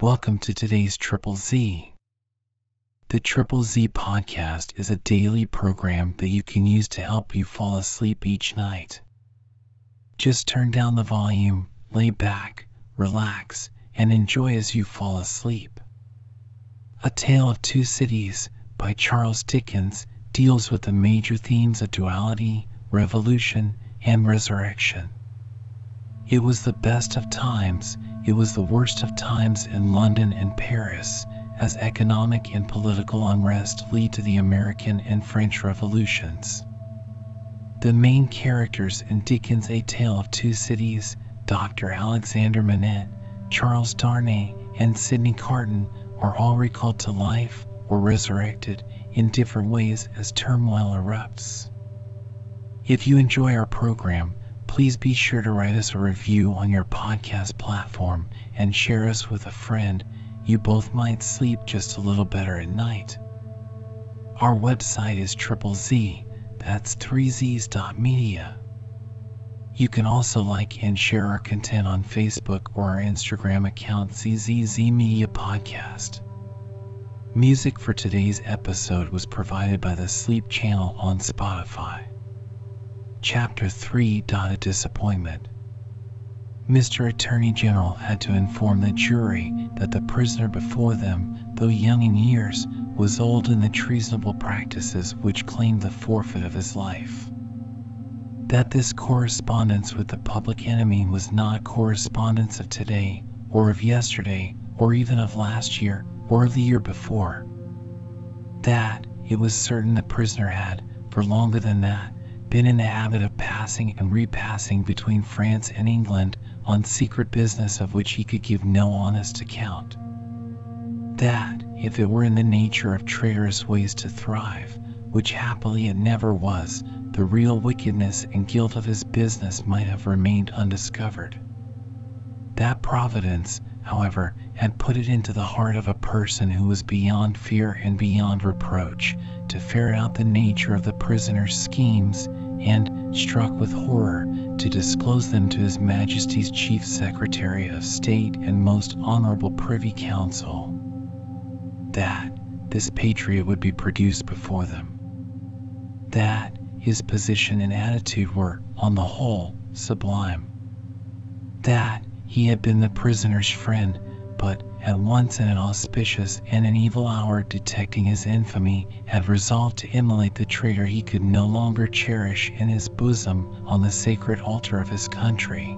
Welcome to today's Triple Z. The Triple Z podcast is a daily program that you can use to help you fall asleep each night. Just turn down the volume, lay back, relax, and enjoy as you fall asleep. A Tale of Two Cities by Charles Dickens deals with the major themes of duality, revolution, and resurrection. It was the best of times, it was the worst of times in London and Paris, as economic and political unrest lead to the American and French revolutions. The main characters in Dickens' A Tale of Two Cities, Dr. Alexandre Manette, Charles Darnay, and Sydney Carton, are all recalled to life or resurrected in different ways as turmoil erupts. If you enjoy our program, please be sure to write us a review on your podcast platform and share us with a friend. You both might sleep just a little better at night. Our website is triple Z, that's 3z's.media. You can also like and share our content on Facebook or our Instagram account ZZZ Media Podcast. Music for today's episode was provided by the Sleep Channel on Spotify. Chapter 3 A Disappointment Mr. Attorney General had to inform the jury that the prisoner before them, though young in years, was old in the treasonable practices which claimed the forfeit of his life. That this correspondence with the public enemy was not correspondence of today, or of yesterday, or even of last year, or of the year before. That, it was certain the prisoner had, for longer than that, been in the habit of passing and repassing between France and England on secret business of which he could give no honest account. That, if it were in the nature of traitorous ways to thrive, which happily it never was, the real wickedness and guilt of his business might have remained undiscovered. That Providence, however, had put it into the heart of a person who was beyond fear and beyond reproach to ferret out the nature of the prisoner's schemes and, struck with horror, to disclose them to His Majesty's Chief Secretary of State and Most Honorable Privy Council. That this patriot would be produced before them. That his position and attitude were, on the whole, sublime. That he had been the prisoner's friend, but at once in an auspicious and an evil hour detecting his infamy, had resolved to immolate the traitor he could no longer cherish in his bosom on the sacred altar of his country.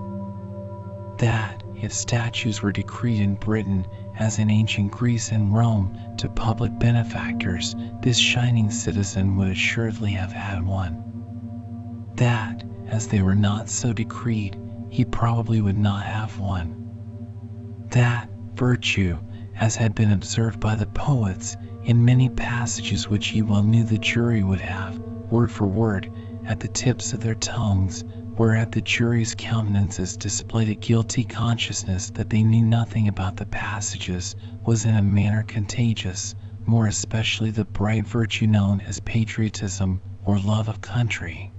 That, if statues were decreed in Britain, as in ancient Greece and Rome, to public benefactors, this shining citizen would assuredly have had one. That, as they were not so decreed, he probably would not have one. That, virtue, as had been observed by the poets in many passages which he well knew the jury would have, word for word, at the tips of their tongues, whereat the jury's countenances displayed a guilty consciousness that they knew nothing about the passages, was in a manner contagious, more especially the bright virtue known as patriotism or love of country.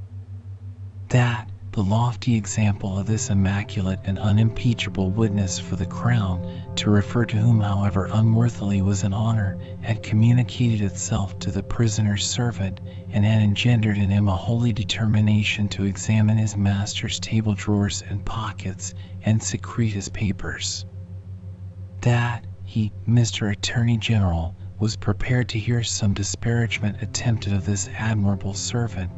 That, the lofty example of this immaculate and unimpeachable witness for the crown, to refer to whom, however unworthily, was an honor, had communicated itself to the prisoner's servant, and had engendered in him a holy determination to examine his master's table drawers and pockets, and secrete his papers. That he, Mr. Attorney General, was prepared to hear some disparagement attempted of this admirable servant,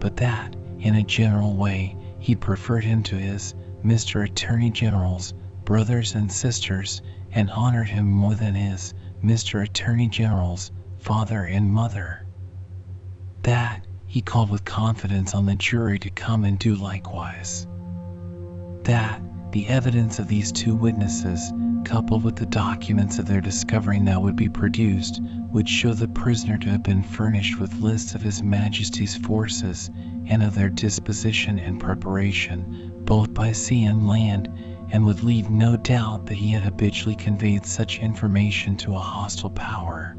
but that, in a general way, he preferred him to his Mr. Attorney General's brothers and sisters, and honored him more than his Mr. Attorney General's father and mother. That he called with confidence on the jury to come and do likewise. That the evidence of these two witnesses, coupled with the documents of their discovering that would be produced, would show the prisoner to have been furnished with lists of His Majesty's forces and of their disposition and preparation, both by sea and land, and would leave no doubt that he had habitually conveyed such information to a hostile power.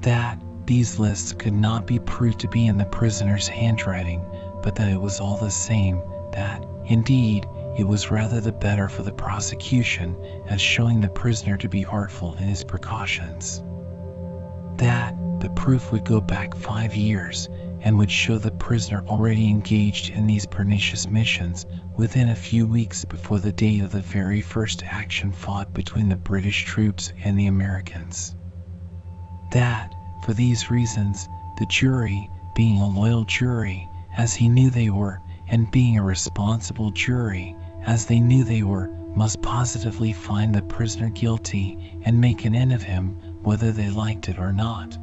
That these lists could not be proved to be in the prisoner's handwriting, but that it was all the same, that, indeed, it was rather the better for the prosecution as showing the prisoner to be artful in his precautions. That the proof would go back five years and would show the prisoner already engaged in these pernicious missions within a few weeks before the date of the very first action fought between the British troops and the Americans. That, for these reasons, the jury, being a loyal jury, as he knew they were, and being a responsible jury, as they knew they were, must positively find the prisoner guilty and make an end of him whether they liked it or not.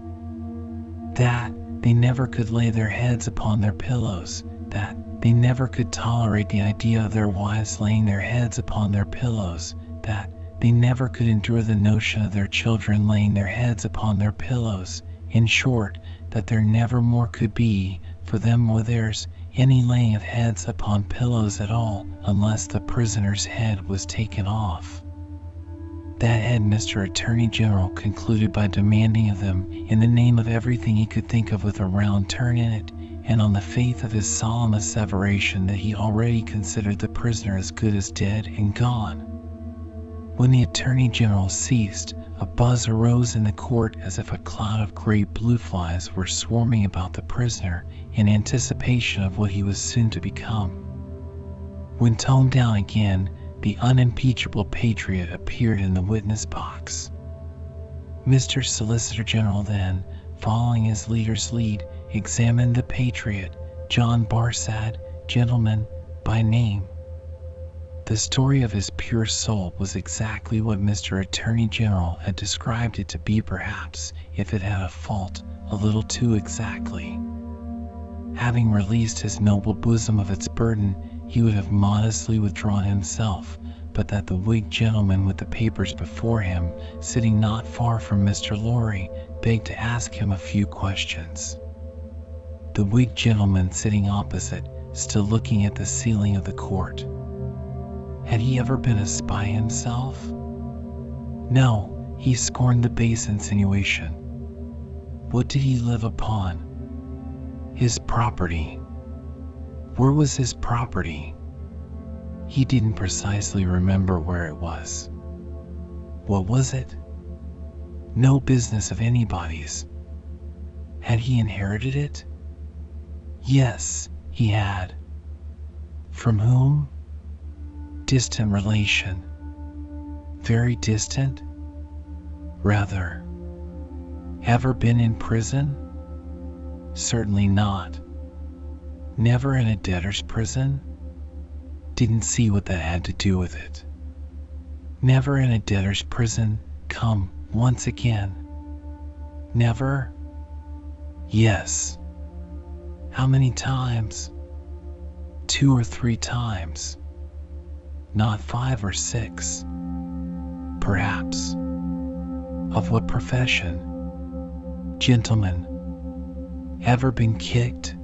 That they never could lay their heads upon their pillows, that they never could tolerate the idea of their wives laying their heads upon their pillows, that they never could endure the notion of their children laying their heads upon their pillows, in short, that there never more could be, for them or theirs, any laying of heads upon pillows at all unless the prisoner's head was taken off. That head Mr. Attorney General concluded by demanding of them in the name of everything he could think of with a round turn in it, and on the faith of his solemn asseveration that he already considered the prisoner as good as dead and gone. When the Attorney General ceased, a buzz arose in the court as if a cloud of great blue flies were swarming about the prisoner in anticipation of what he was soon to become. When toned down again, the unimpeachable patriot appeared in the witness box. Mr. Solicitor General then, following his leader's lead, examined the patriot, John Barsad, gentleman, by name. The story of his pure soul was exactly what Mr. Attorney General had described it to be, perhaps, if it had a fault, a little too exactly. Having released his noble bosom of its burden, he would have modestly withdrawn himself, but that the Whig gentleman with the papers before him, sitting not far from Mr. Lorry, begged to ask him a few questions. The Whig gentleman sitting opposite, still looking at the ceiling of the court. Had he ever been a spy himself? No, he scorned the base insinuation. What did he live upon? His property. Where was his property? He didn't precisely remember where it was. What was it? No business of anybody's. Had he inherited it? Yes, he had. From whom? Distant relation. Very distant? Rather. Ever been in prison? Certainly not. Never in a debtor's prison? Didn't see what that had to do with it. Never in a debtor's prison, come, once again. Never? Yes. How many times? Two or three times. Not five or six. Perhaps. Of what profession? Gentlemen. Ever been kicked?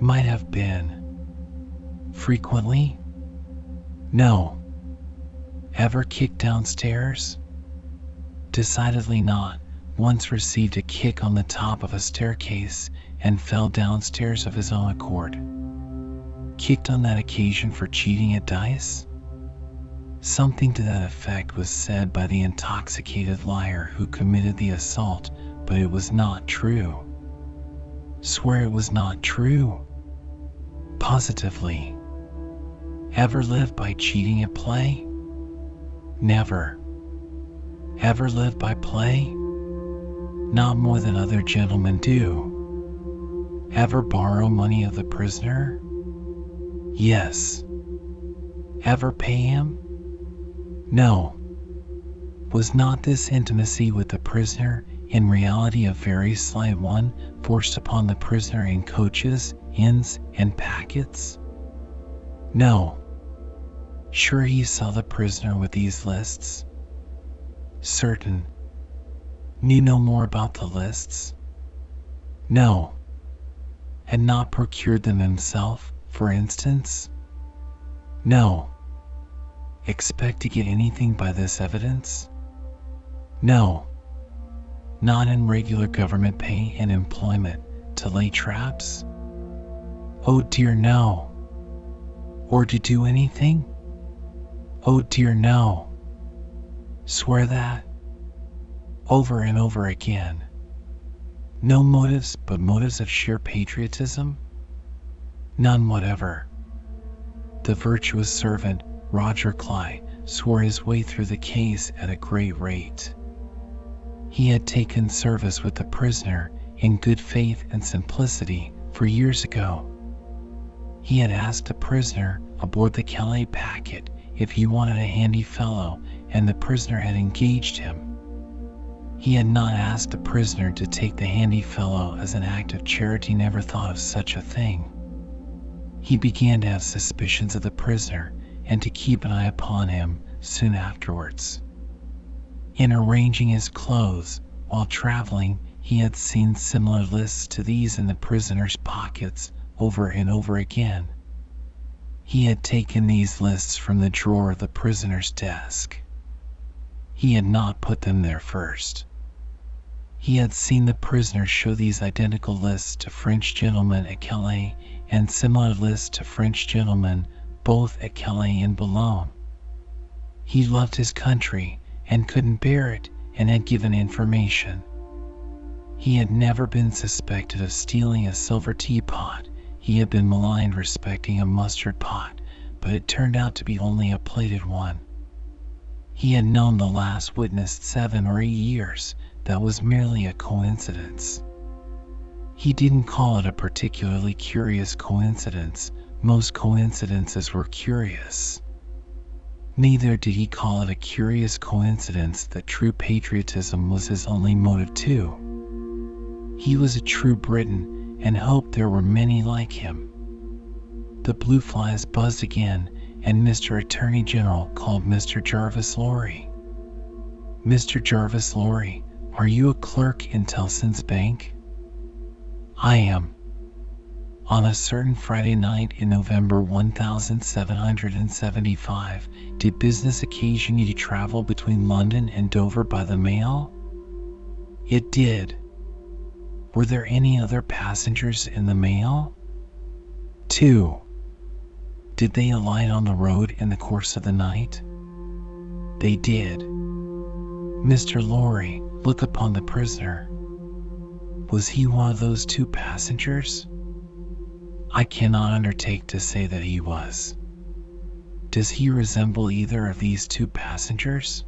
Might have been. Frequently? No. Ever kicked downstairs? Decidedly not. Once received a kick on the top of a staircase and fell downstairs of his own accord. Kicked on that occasion for cheating at dice? Something to that effect was said by the intoxicated liar who committed the assault, but it was not true. Swear it was not true. Positively. Ever lived by cheating at play? Never. Ever lived by play? Not more than other gentlemen do. Ever borrow money of the prisoner? Yes. Ever pay him? No. Was not this intimacy with the prisoner in reality a very slight one forced upon the prisoner in coaches, inns, and packets? No. Sure he saw the prisoner with these lists? Certain. Knew no more about the lists? No. Had not procured them himself, for instance? No. Expect to get anything by this evidence? No not in regular government pay and employment, to lay traps? Oh dear, no. Or to do anything? Oh dear, no. Swear that? Over and over again. No motives but motives of sheer patriotism? None whatever. The virtuous servant, Roger Cly, swore his way through the case at a great rate. He had taken service with the prisoner in good faith and simplicity four years ago. He had asked the prisoner aboard the Calais packet if he wanted a handy fellow, and the prisoner had engaged him. He had not asked the prisoner to take the handy fellow as an act of charity, never thought of such a thing. He began to have suspicions of the prisoner and to keep an eye upon him soon afterwards. In arranging his clothes while traveling, he had seen similar lists to these in the prisoner's pockets over and over again. He had taken these lists from the drawer of the prisoner's desk. He had not put them there first. He had seen the prisoner show these identical lists to French gentlemen at Calais and similar lists to French gentlemen both at Calais and Boulogne. He loved his country and couldn't bear it and had given information. He had never been suspected of stealing a silver teapot. He had been maligned respecting a mustard pot, but it turned out to be only a plated one. He had known the last witness seven or eight years. That was merely a coincidence. He didn't call it a particularly curious coincidence. Most coincidences were curious. Neither did he call it a curious coincidence that true patriotism was his only motive, too. He was a true Briton and hoped there were many like him. The blue flies buzzed again, and Mr. Attorney General called Mr. Jarvis Lorry. Mr. Jarvis Lorry, are you a clerk in Tellson's Bank? I am. On a certain Friday night in November 1775, did business occasion you to travel between London and Dover by the mail? It did. Were there any other passengers in the mail? Two. Did they alight on the road in the course of the night? They did. Mr. Lorry, look upon the prisoner. Was he one of those two passengers? I cannot undertake to say that he was. Does he resemble either of these two passengers?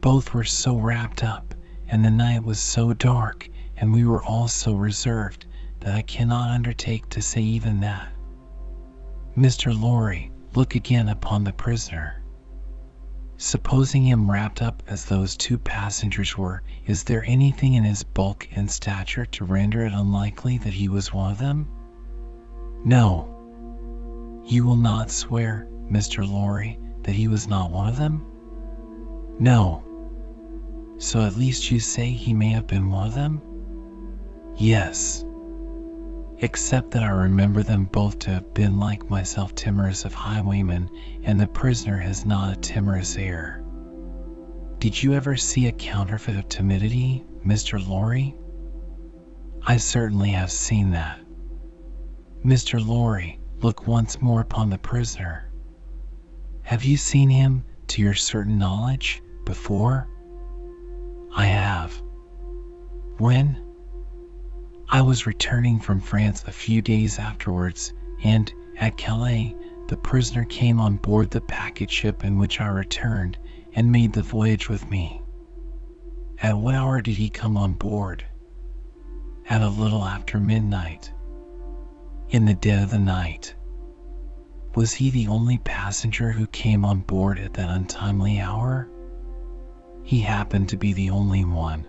Both were so wrapped up, and the night was so dark, and we were all so reserved, that I cannot undertake to say even that. Mr. Lorry, look again upon the prisoner. Supposing him wrapped up as those two passengers were, is there anything in his bulk and stature to render it unlikely that he was one of them? No. You will not swear, Mr. Lorry, that he was not one of them? No. So at least you say he may have been one of them? Yes. Except that I remember them both to have been like myself timorous of highwaymen, and the prisoner has not a timorous air. Did you ever see a counterfeit of timidity, Mr. Lorry? I certainly have seen that. Mr. Lorry, look once more upon the prisoner. Have you seen him, to your certain knowledge, before? I have. When? I was returning from France a few days afterwards, and, at Calais, the prisoner came on board the packet ship in which I returned, and made the voyage with me. At what hour did he come on board? At a little after midnight. In the dead of the night. Was he the only passenger who came on board at that untimely hour? He happened to be the only one.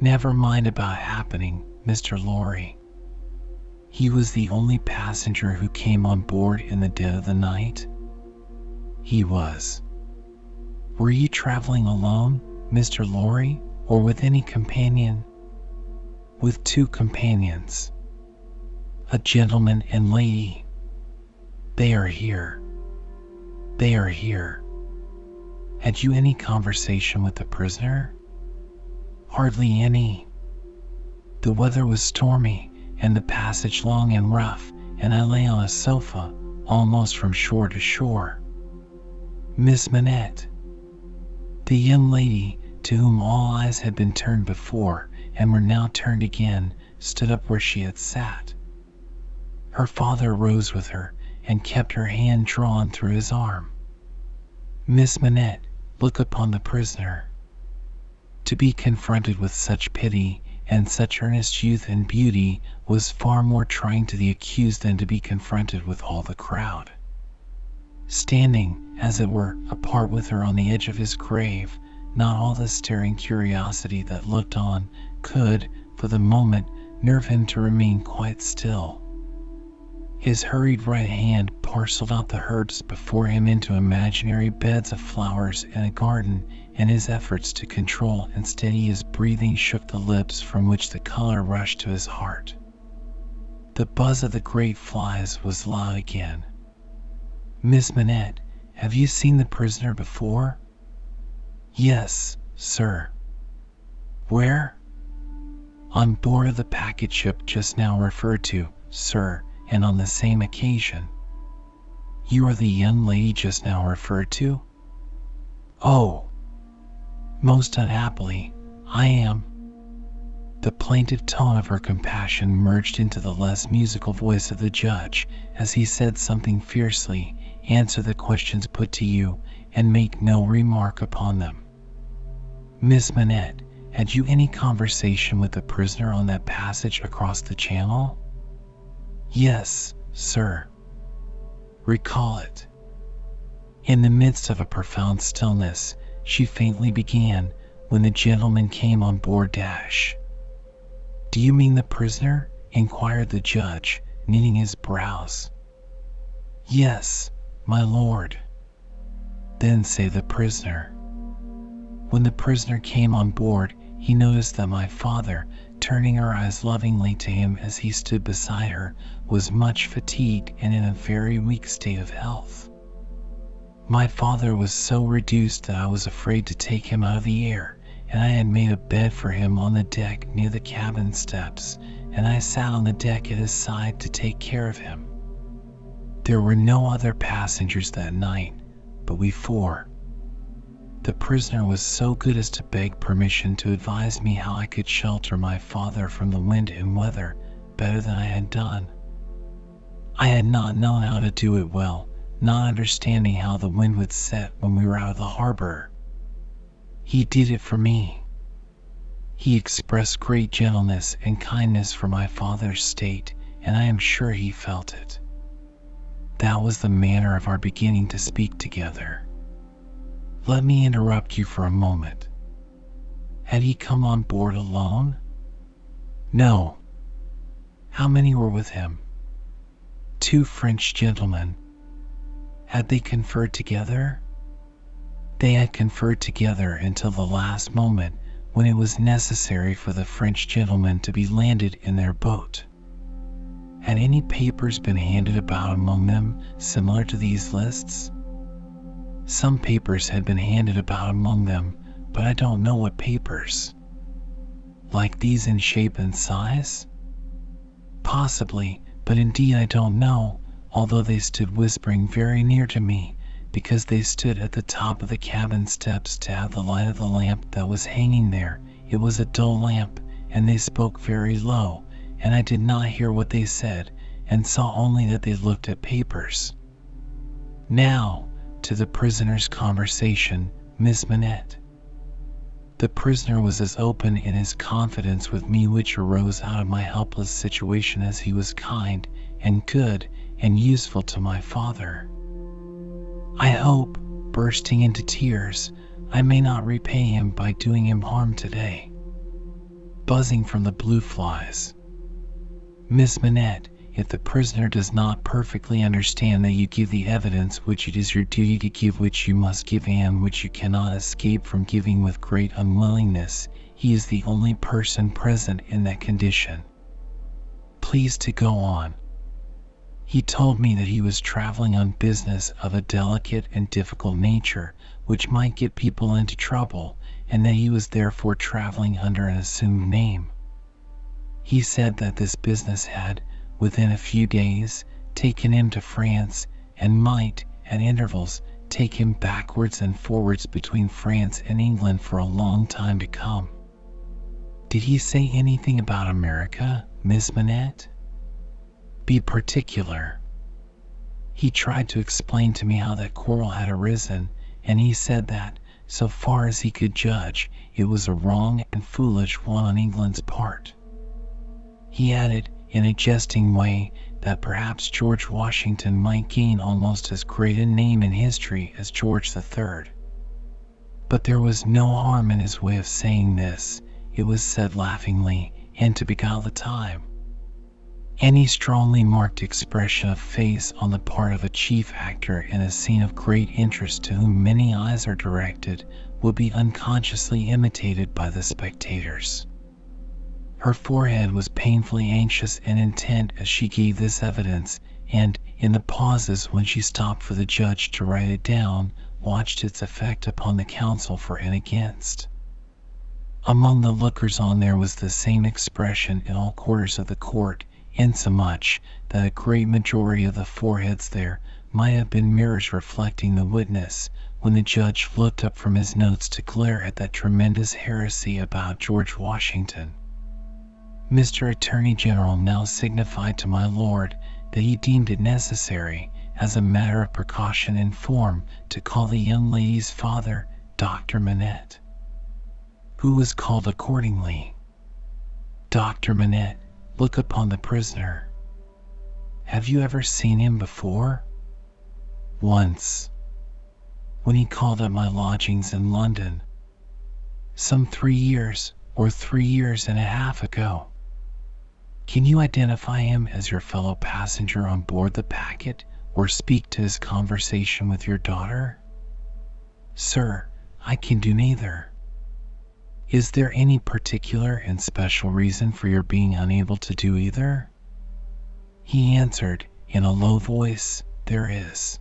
Never mind about happening, Mr. Lorry. He was the only passenger who came on board in the dead of the night? He was. Were you traveling alone, Mr. Lorry, or with any companion? With two companions. A gentleman and lady. They are here. They are here. Had you any conversation with the prisoner? Hardly any. The weather was stormy, and the passage long and rough, and I lay on a sofa, almost from shore to shore. Miss Manette. The young lady, to whom all eyes had been turned before and were now turned again, stood up where she had sat. Her father rose with her and kept her hand drawn through his arm. Miss Manette, look upon the prisoner. To be confronted with such pity and such earnest youth and beauty was far more trying to the accused than to be confronted with all the crowd. Standing, as it were, apart with her on the edge of his grave, not all the staring curiosity that looked on could, for the moment, nerve him to remain quite still. His hurried right hand parceled out the herbs before him into imaginary beds of flowers in a garden, and his efforts to control and steady his breathing shook the lips from which the color rushed to his heart. The buzz of the great flies was loud again. Miss Manette, have you seen the prisoner before? Yes, sir. Where? On board of the packet ship just now referred to, sir, and on the same occasion. You are the young lady just now referred to? Oh, most unhappily, I am. The plaintive tone of her compassion merged into the less musical voice of the judge as he said something fiercely answer the questions put to you, and make no remark upon them. Miss Manette, had you any conversation with the prisoner on that passage across the channel? Yes, sir. Recall it. In the midst of a profound stillness, she faintly began, when the gentleman came on board Dash. Do you mean the prisoner? inquired the judge, knitting his brows. Yes, my lord. Then say the prisoner. When the prisoner came on board, he noticed that my father, turning her eyes lovingly to him as he stood beside her, was much fatigued and in a very weak state of health. My father was so reduced that I was afraid to take him out of the air, and I had made a bed for him on the deck near the cabin steps, and I sat on the deck at his side to take care of him. There were no other passengers that night, but we four. The prisoner was so good as to beg permission to advise me how I could shelter my father from the wind and weather better than I had done. I had not known how to do it well, not understanding how the wind would set when we were out of the harbor. He did it for me. He expressed great gentleness and kindness for my father's state, and I am sure he felt it. That was the manner of our beginning to speak together. Let me interrupt you for a moment. Had he come on board alone? No. How many were with him? Two French gentlemen. Had they conferred together? They had conferred together until the last moment when it was necessary for the French gentlemen to be landed in their boat. Had any papers been handed about among them similar to these lists? Some papers had been handed about among them, but I don't know what papers. Like these in shape and size? Possibly, but indeed I don't know, although they stood whispering very near to me, because they stood at the top of the cabin steps to have the light of the lamp that was hanging there. It was a dull lamp, and they spoke very low, and I did not hear what they said, and saw only that they looked at papers. Now, to the prisoner's conversation, Miss Manette. The prisoner was as open in his confidence with me which arose out of my helpless situation as he was kind and good and useful to my father. I hope, bursting into tears, I may not repay him by doing him harm today. Buzzing from the blue flies. Miss Manette, if the prisoner does not perfectly understand that you give the evidence which it is your duty to give which you must give and which you cannot escape from giving with great unwillingness, he is the only person present in that condition. Please to go on. He told me that he was traveling on business of a delicate and difficult nature, which might get people into trouble, and that he was therefore traveling under an assumed name. He said that this business had, within a few days, taken him to France, and might, at intervals, take him backwards and forwards between France and England for a long time to come. Did he say anything about America, Miss Manette? Be particular. He tried to explain to me how that quarrel had arisen, and he said that, so far as he could judge, it was a wrong and foolish one on England's part. He added, in a jesting way, that perhaps George Washington might gain almost as great a name in history as George III. But there was no harm in his way of saying this, it was said laughingly, and to beguile the time. Any strongly marked expression of face on the part of a chief actor in a scene of great interest to whom many eyes are directed will be unconsciously imitated by the spectators. Her forehead was painfully anxious and intent as she gave this evidence, and, in the pauses when she stopped for the judge to write it down, watched its effect upon the counsel for and against. Among the lookers on there was the same expression in all quarters of the court, insomuch that a great majority of the foreheads there might have been mirrors reflecting the witness, when the judge looked up from his notes to glare at that tremendous heresy about George Washington. Mr. Attorney General now signified to my lord that he deemed it necessary, as a matter of precaution and form, to call the young lady's father, Dr. Manette, who was called accordingly. Dr. Manette look upon the prisoner. Have you ever seen him before? Once. When he called at my lodgings in London. Some three years or three years and a half ago. Can you identify him as your fellow passenger on board the packet or speak to his conversation with your daughter? Sir, I can do neither. Is there any particular and special reason for your being unable to do either? He answered, in a low voice, There is.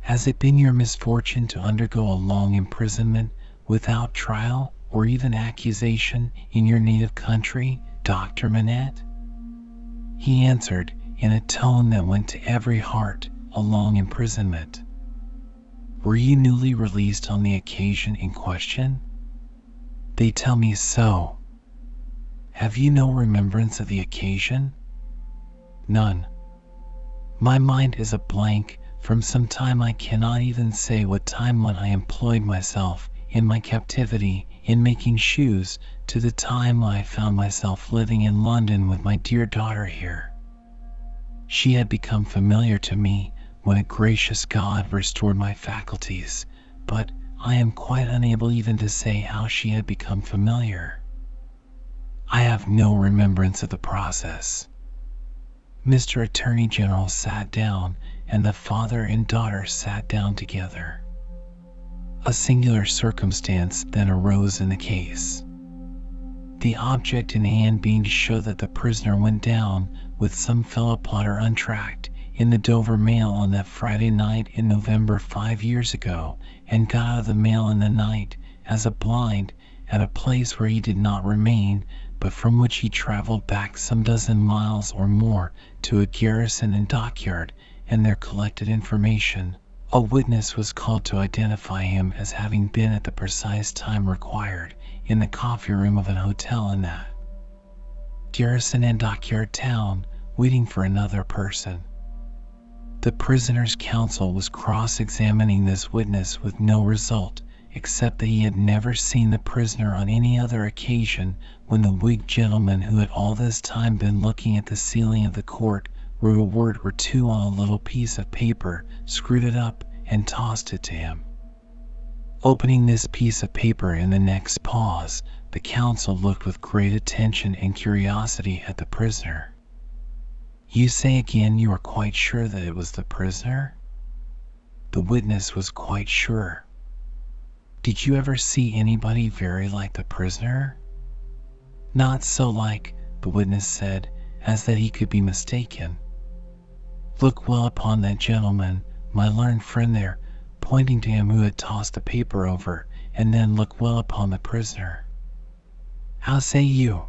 Has it been your misfortune to undergo a long imprisonment without trial or even accusation in your native country, Dr. Manette? He answered, in a tone that went to every heart, a long imprisonment. Were you newly released on the occasion in question? They tell me so. Have you no remembrance of the occasion? None. My mind is a blank. From some time I cannot even say what time when I employed myself, in my captivity, in making shoes, to the time I found myself living in London with my dear daughter here. She had become familiar to me when a gracious God restored my faculties, but I am quite unable even to say how she had become familiar. I have no remembrance of the process. Mr. Attorney General sat down, and the father and daughter sat down together. A singular circumstance then arose in the case. The object in hand being to show that the prisoner went down, with some fellow plotter untracked, in the Dover mail on that Friday night in November five years ago, and got out of the mail in the night, as a blind, at a place where he did not remain, but from which he traveled back some dozen miles or more to a garrison and dockyard, and there collected information. A witness was called to identify him as having been at the precise time required in the coffee room of an hotel in that garrison and dockyard town, waiting for another person. The prisoner's counsel was cross examining this witness with no result, except that he had never seen the prisoner on any other occasion, when the Whig gentleman who had all this time been looking at the ceiling of the court wrote a word or two on a little piece of paper, screwed it up, and tossed it to him. Opening this piece of paper in the next pause, the counsel looked with great attention and curiosity at the prisoner. You say again you are quite sure that it was the prisoner? The witness was quite sure. Did you ever see anybody very like the prisoner? Not so like, the witness said, as that he could be mistaken. Look well upon that gentleman, my learned friend there, pointing to him who had tossed the paper over, and then look well upon the prisoner. How say you?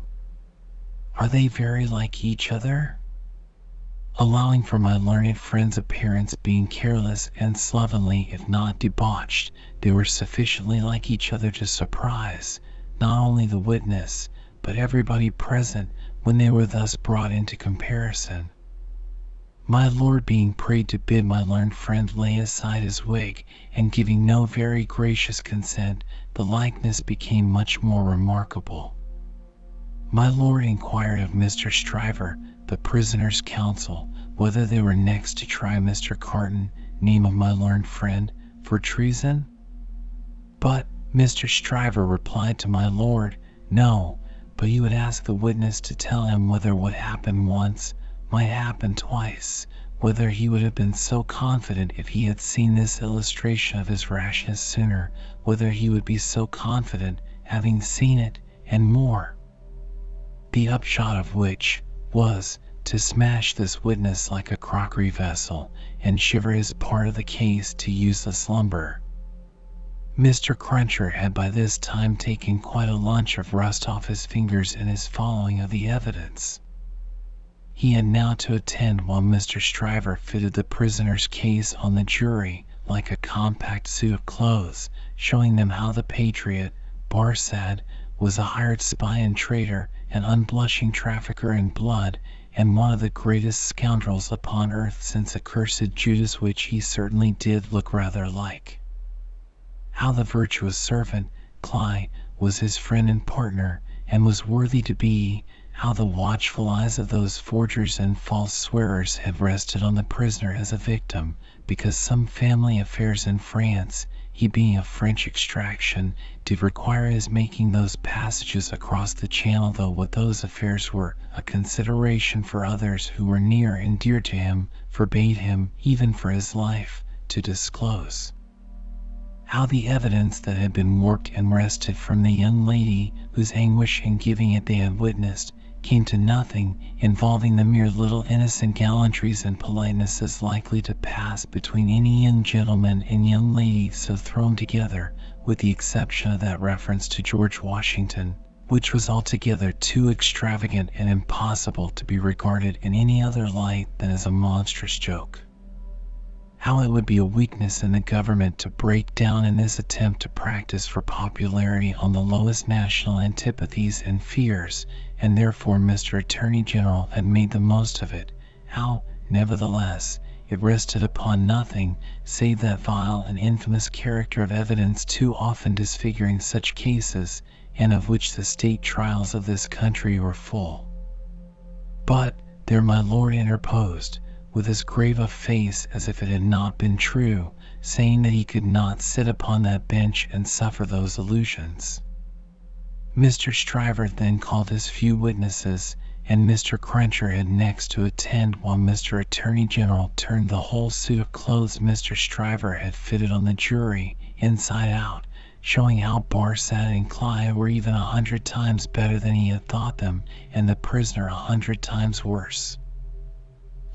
Are they very like each other? allowing for my learned friend's appearance being careless and slovenly if not debauched, they were sufficiently like each other to surprise, not only the witness, but everybody present when they were thus brought into comparison. My lord being prayed to bid my learned friend lay aside his wig, and giving no very gracious consent, the likeness became much more remarkable. My lord inquired of Mr. Stryver, the prisoner's counsel, whether they were next to try Mr. Carton, name of my learned friend, for treason? But Mr. Stryver replied to my lord, no, but you would ask the witness to tell him whether what happened once might happen twice, whether he would have been so confident if he had seen this illustration of his rashness sooner, whether he would be so confident having seen it, and more. The upshot of which was to smash this witness like a crockery vessel, and shiver his part of the case to useless lumber. Mr. Cruncher had by this time taken quite a lunch of rust off his fingers in his following of the evidence. He had now to attend while Mr. Stryver fitted the prisoner's case on the jury like a compact suit of clothes, showing them how the patriot, Barsad, was a hired spy and traitor, an unblushing trafficker in blood, and one of the greatest scoundrels upon earth since accursed Judas which he certainly did look rather like how the virtuous servant, Cly, was his friend and partner, and was worthy to be, how the watchful eyes of those forgers and false swearers have rested on the prisoner as a victim, because some family affairs in France, he being of French extraction, did require his making those passages across the Channel though what those affairs were a consideration for others who were near and dear to him, forbade him, even for his life, to disclose. How the evidence that had been worked and wrested from the young lady whose anguish in giving it they had witnessed came to nothing, involving the mere little innocent gallantries and politenesses likely to pass between any young gentleman and young lady so thrown together, with the exception of that reference to George Washington, which was altogether too extravagant and impossible to be regarded in any other light than as a monstrous joke how it would be a weakness in the government to break down in this attempt to practice for popularity on the lowest national antipathies and fears, and therefore Mr. Attorney General had made the most of it, how, nevertheless, it rested upon nothing save that vile and infamous character of evidence too often disfiguring such cases, and of which the state trials of this country were full. But there my lord interposed with as grave a face as if it had not been true, saying that he could not sit upon that bench and suffer those illusions. Mr. Stryver then called his few witnesses, and Mr. Cruncher had next to attend while Mr. Attorney General turned the whole suit of clothes Mr. Stryver had fitted on the jury, inside out, showing how Barsad and Cly were even a hundred times better than he had thought them, and the prisoner a hundred times worse.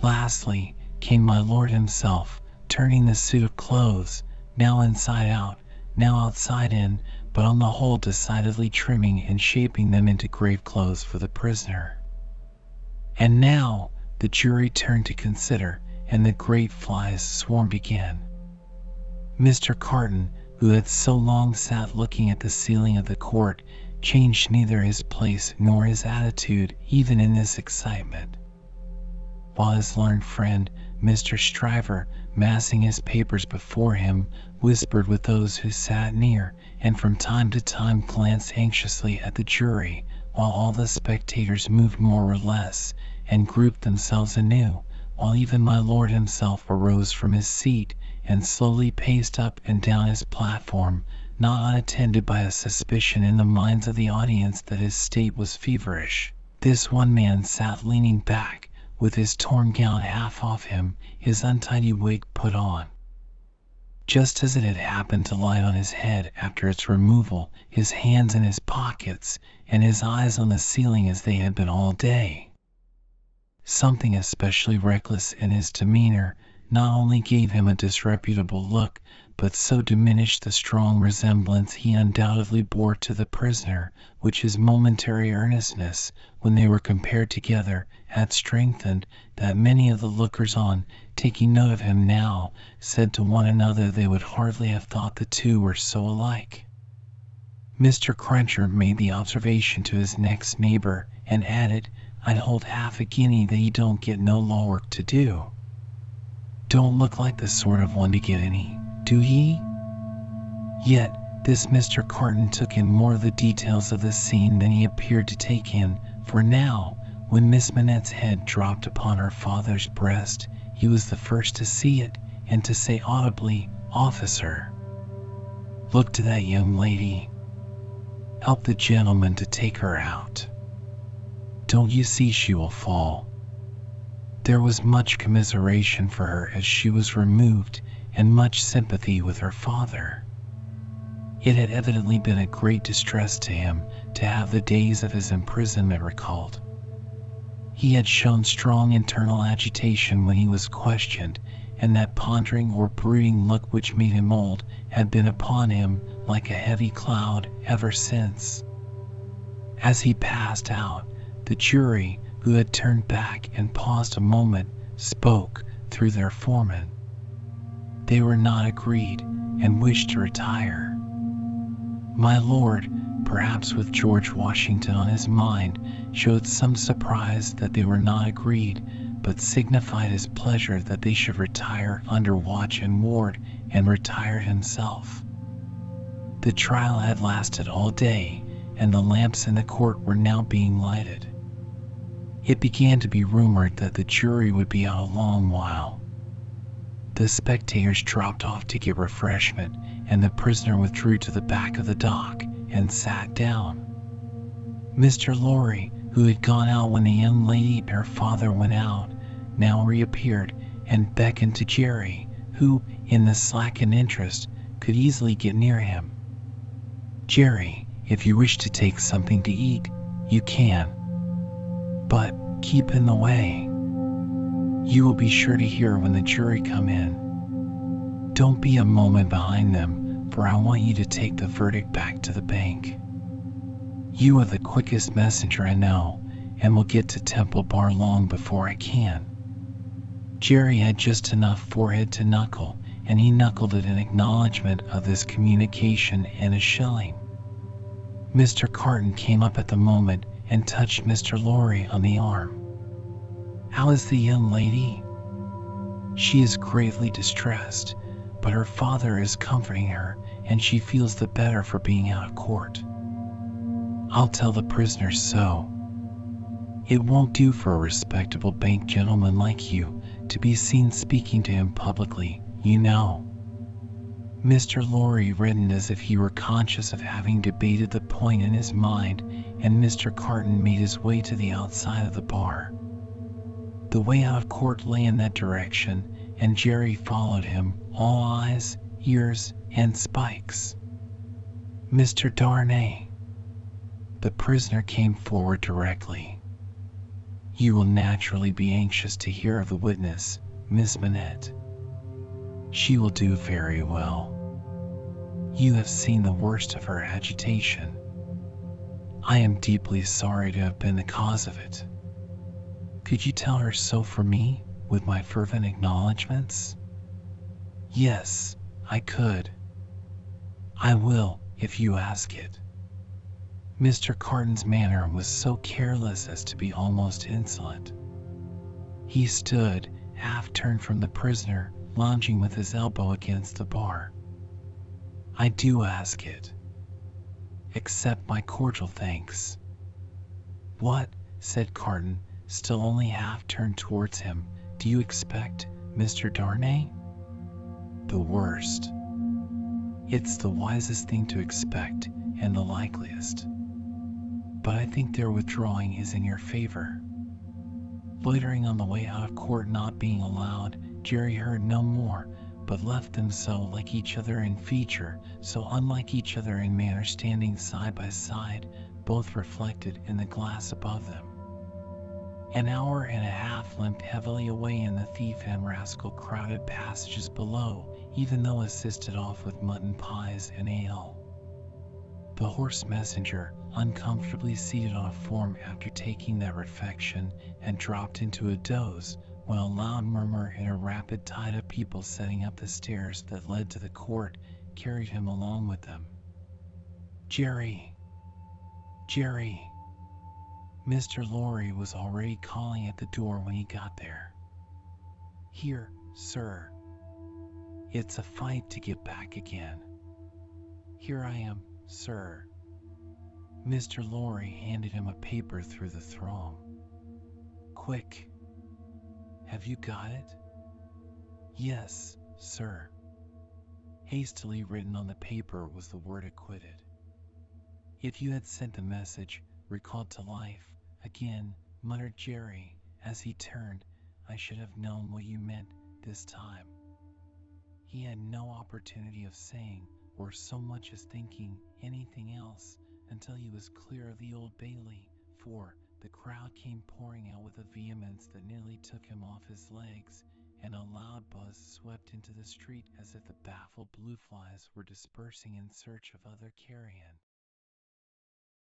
Lastly, came my lord himself, turning the suit of clothes, now inside out, now outside in, but on the whole decidedly trimming and shaping them into grave clothes for the prisoner. And now the jury turned to consider, and the great flies swarmed again. Mr. Carton, who had so long sat looking at the ceiling of the court, changed neither his place nor his attitude even in this excitement while his learned friend, Mr. Stryver, massing his papers before him, whispered with those who sat near, and from time to time glanced anxiously at the jury, while all the spectators moved more or less, and grouped themselves anew, while even my lord himself arose from his seat, and slowly paced up and down his platform, not unattended by a suspicion in the minds of the audience that his state was feverish. This one man sat leaning back, with his torn gown half off him, his untidy wig put on, just as it had happened to lie on his head after its removal, his hands in his pockets, and his eyes on the ceiling as they had been all day. Something especially reckless in his demeanor not only gave him a disreputable look, but so diminished the strong resemblance he undoubtedly bore to the prisoner, which his momentary earnestness, when they were compared together, had strengthened, that many of the lookers on, taking note of him now, said to one another they would hardly have thought the two were so alike. Mr. Cruncher made the observation to his next neighbor, and added, I'd hold half a guinea that he don't get no law work to do. Don't look like the sort of one to get any, do ye? Yet, this Mr. Carton took in more of the details of the scene than he appeared to take in, for now, when Miss Manette's head dropped upon her father's breast, he was the first to see it, and to say audibly, Officer, look to that young lady. Help the gentleman to take her out. Don't you see she will fall? There was much commiseration for her as she was removed, and much sympathy with her father. It had evidently been a great distress to him to have the days of his imprisonment recalled. He had shown strong internal agitation when he was questioned, and that pondering or brooding look which made him old had been upon him like a heavy cloud ever since. As he passed out, the jury, who had turned back and paused a moment, spoke through their foreman. They were not agreed, and wished to retire. My lord, perhaps with George Washington on his mind, showed some surprise that they were not agreed, but signified his pleasure that they should retire under watch and ward, and retired himself. The trial had lasted all day, and the lamps in the court were now being lighted. It began to be rumored that the jury would be out a long while. The spectators dropped off to get refreshment, and the prisoner withdrew to the back of the dock and sat down. Mr. Lorry, who had gone out when the young lady and her father went out, now reappeared and beckoned to Jerry, who, in the slackened interest, could easily get near him. Jerry, if you wish to take something to eat, you can. But keep in the way. You will be sure to hear when the jury come in. Don't be a moment behind them, for I want you to take the verdict back to the bank. You are the quickest messenger I know, and will get to Temple Bar long before I can. Jerry had just enough forehead to knuckle, and he knuckled it in acknowledgment of this communication and a shilling. Mr. Carton came up at the moment and touched Mr. Lorry on the arm. How is the young lady? She is greatly distressed, but her father is comforting her, and she feels the better for being out of court. I'll tell the prisoner so. It won't do for a respectable bank gentleman like you to be seen speaking to him publicly, you know. Mr. Lorry reddened as if he were conscious of having debated the point in his mind, and Mr. Carton made his way to the outside of the bar. The way out of court lay in that direction, and Jerry followed him, all eyes, ears, and spikes. Mr. Darnay. The prisoner came forward directly. You will naturally be anxious to hear of the witness, Miss Manette. She will do very well. You have seen the worst of her agitation. I am deeply sorry to have been the cause of it. Could you tell her so for me, with my fervent acknowledgments? Yes, I could. I will, if you ask it. Mr. Carton's manner was so careless as to be almost insolent. He stood, half turned from the prisoner, lounging with his elbow against the bar. I do ask it. Accept my cordial thanks. What? said Carton, still only half turned towards him. Do you expect Mr. Darnay? The worst. It's the wisest thing to expect, and the likeliest. But I think their withdrawing is in your favor. Loitering on the way out of court not being allowed, Jerry heard no more, but left them so like each other in feature, so unlike each other in manner standing side by side, both reflected in the glass above them. An hour and a half limped heavily away in the thief and rascal crowded passages below, even though assisted off with mutton pies and ale. The horse messenger, uncomfortably seated on a form after taking that refection, and dropped into a doze, while a loud murmur and a rapid tide of people setting up the stairs that led to the court carried him along with them. Jerry! Jerry! Mr. Lorry was already calling at the door when he got there. Here, sir. It's a fight to get back again. Here I am, sir. Mr. Lorry handed him a paper through the throng. Quick. Have you got it? Yes, sir. Hastily written on the paper was the word acquitted. If you had sent the message, recalled to life, again, muttered Jerry as he turned, I should have known what you meant this time. He had no opportunity of saying, or so much as thinking, anything else until he was clear of the Old Bailey, for the crowd came pouring out with a vehemence that nearly took him off his legs, and a loud buzz swept into the street as if the baffled blue flies were dispersing in search of other carrion.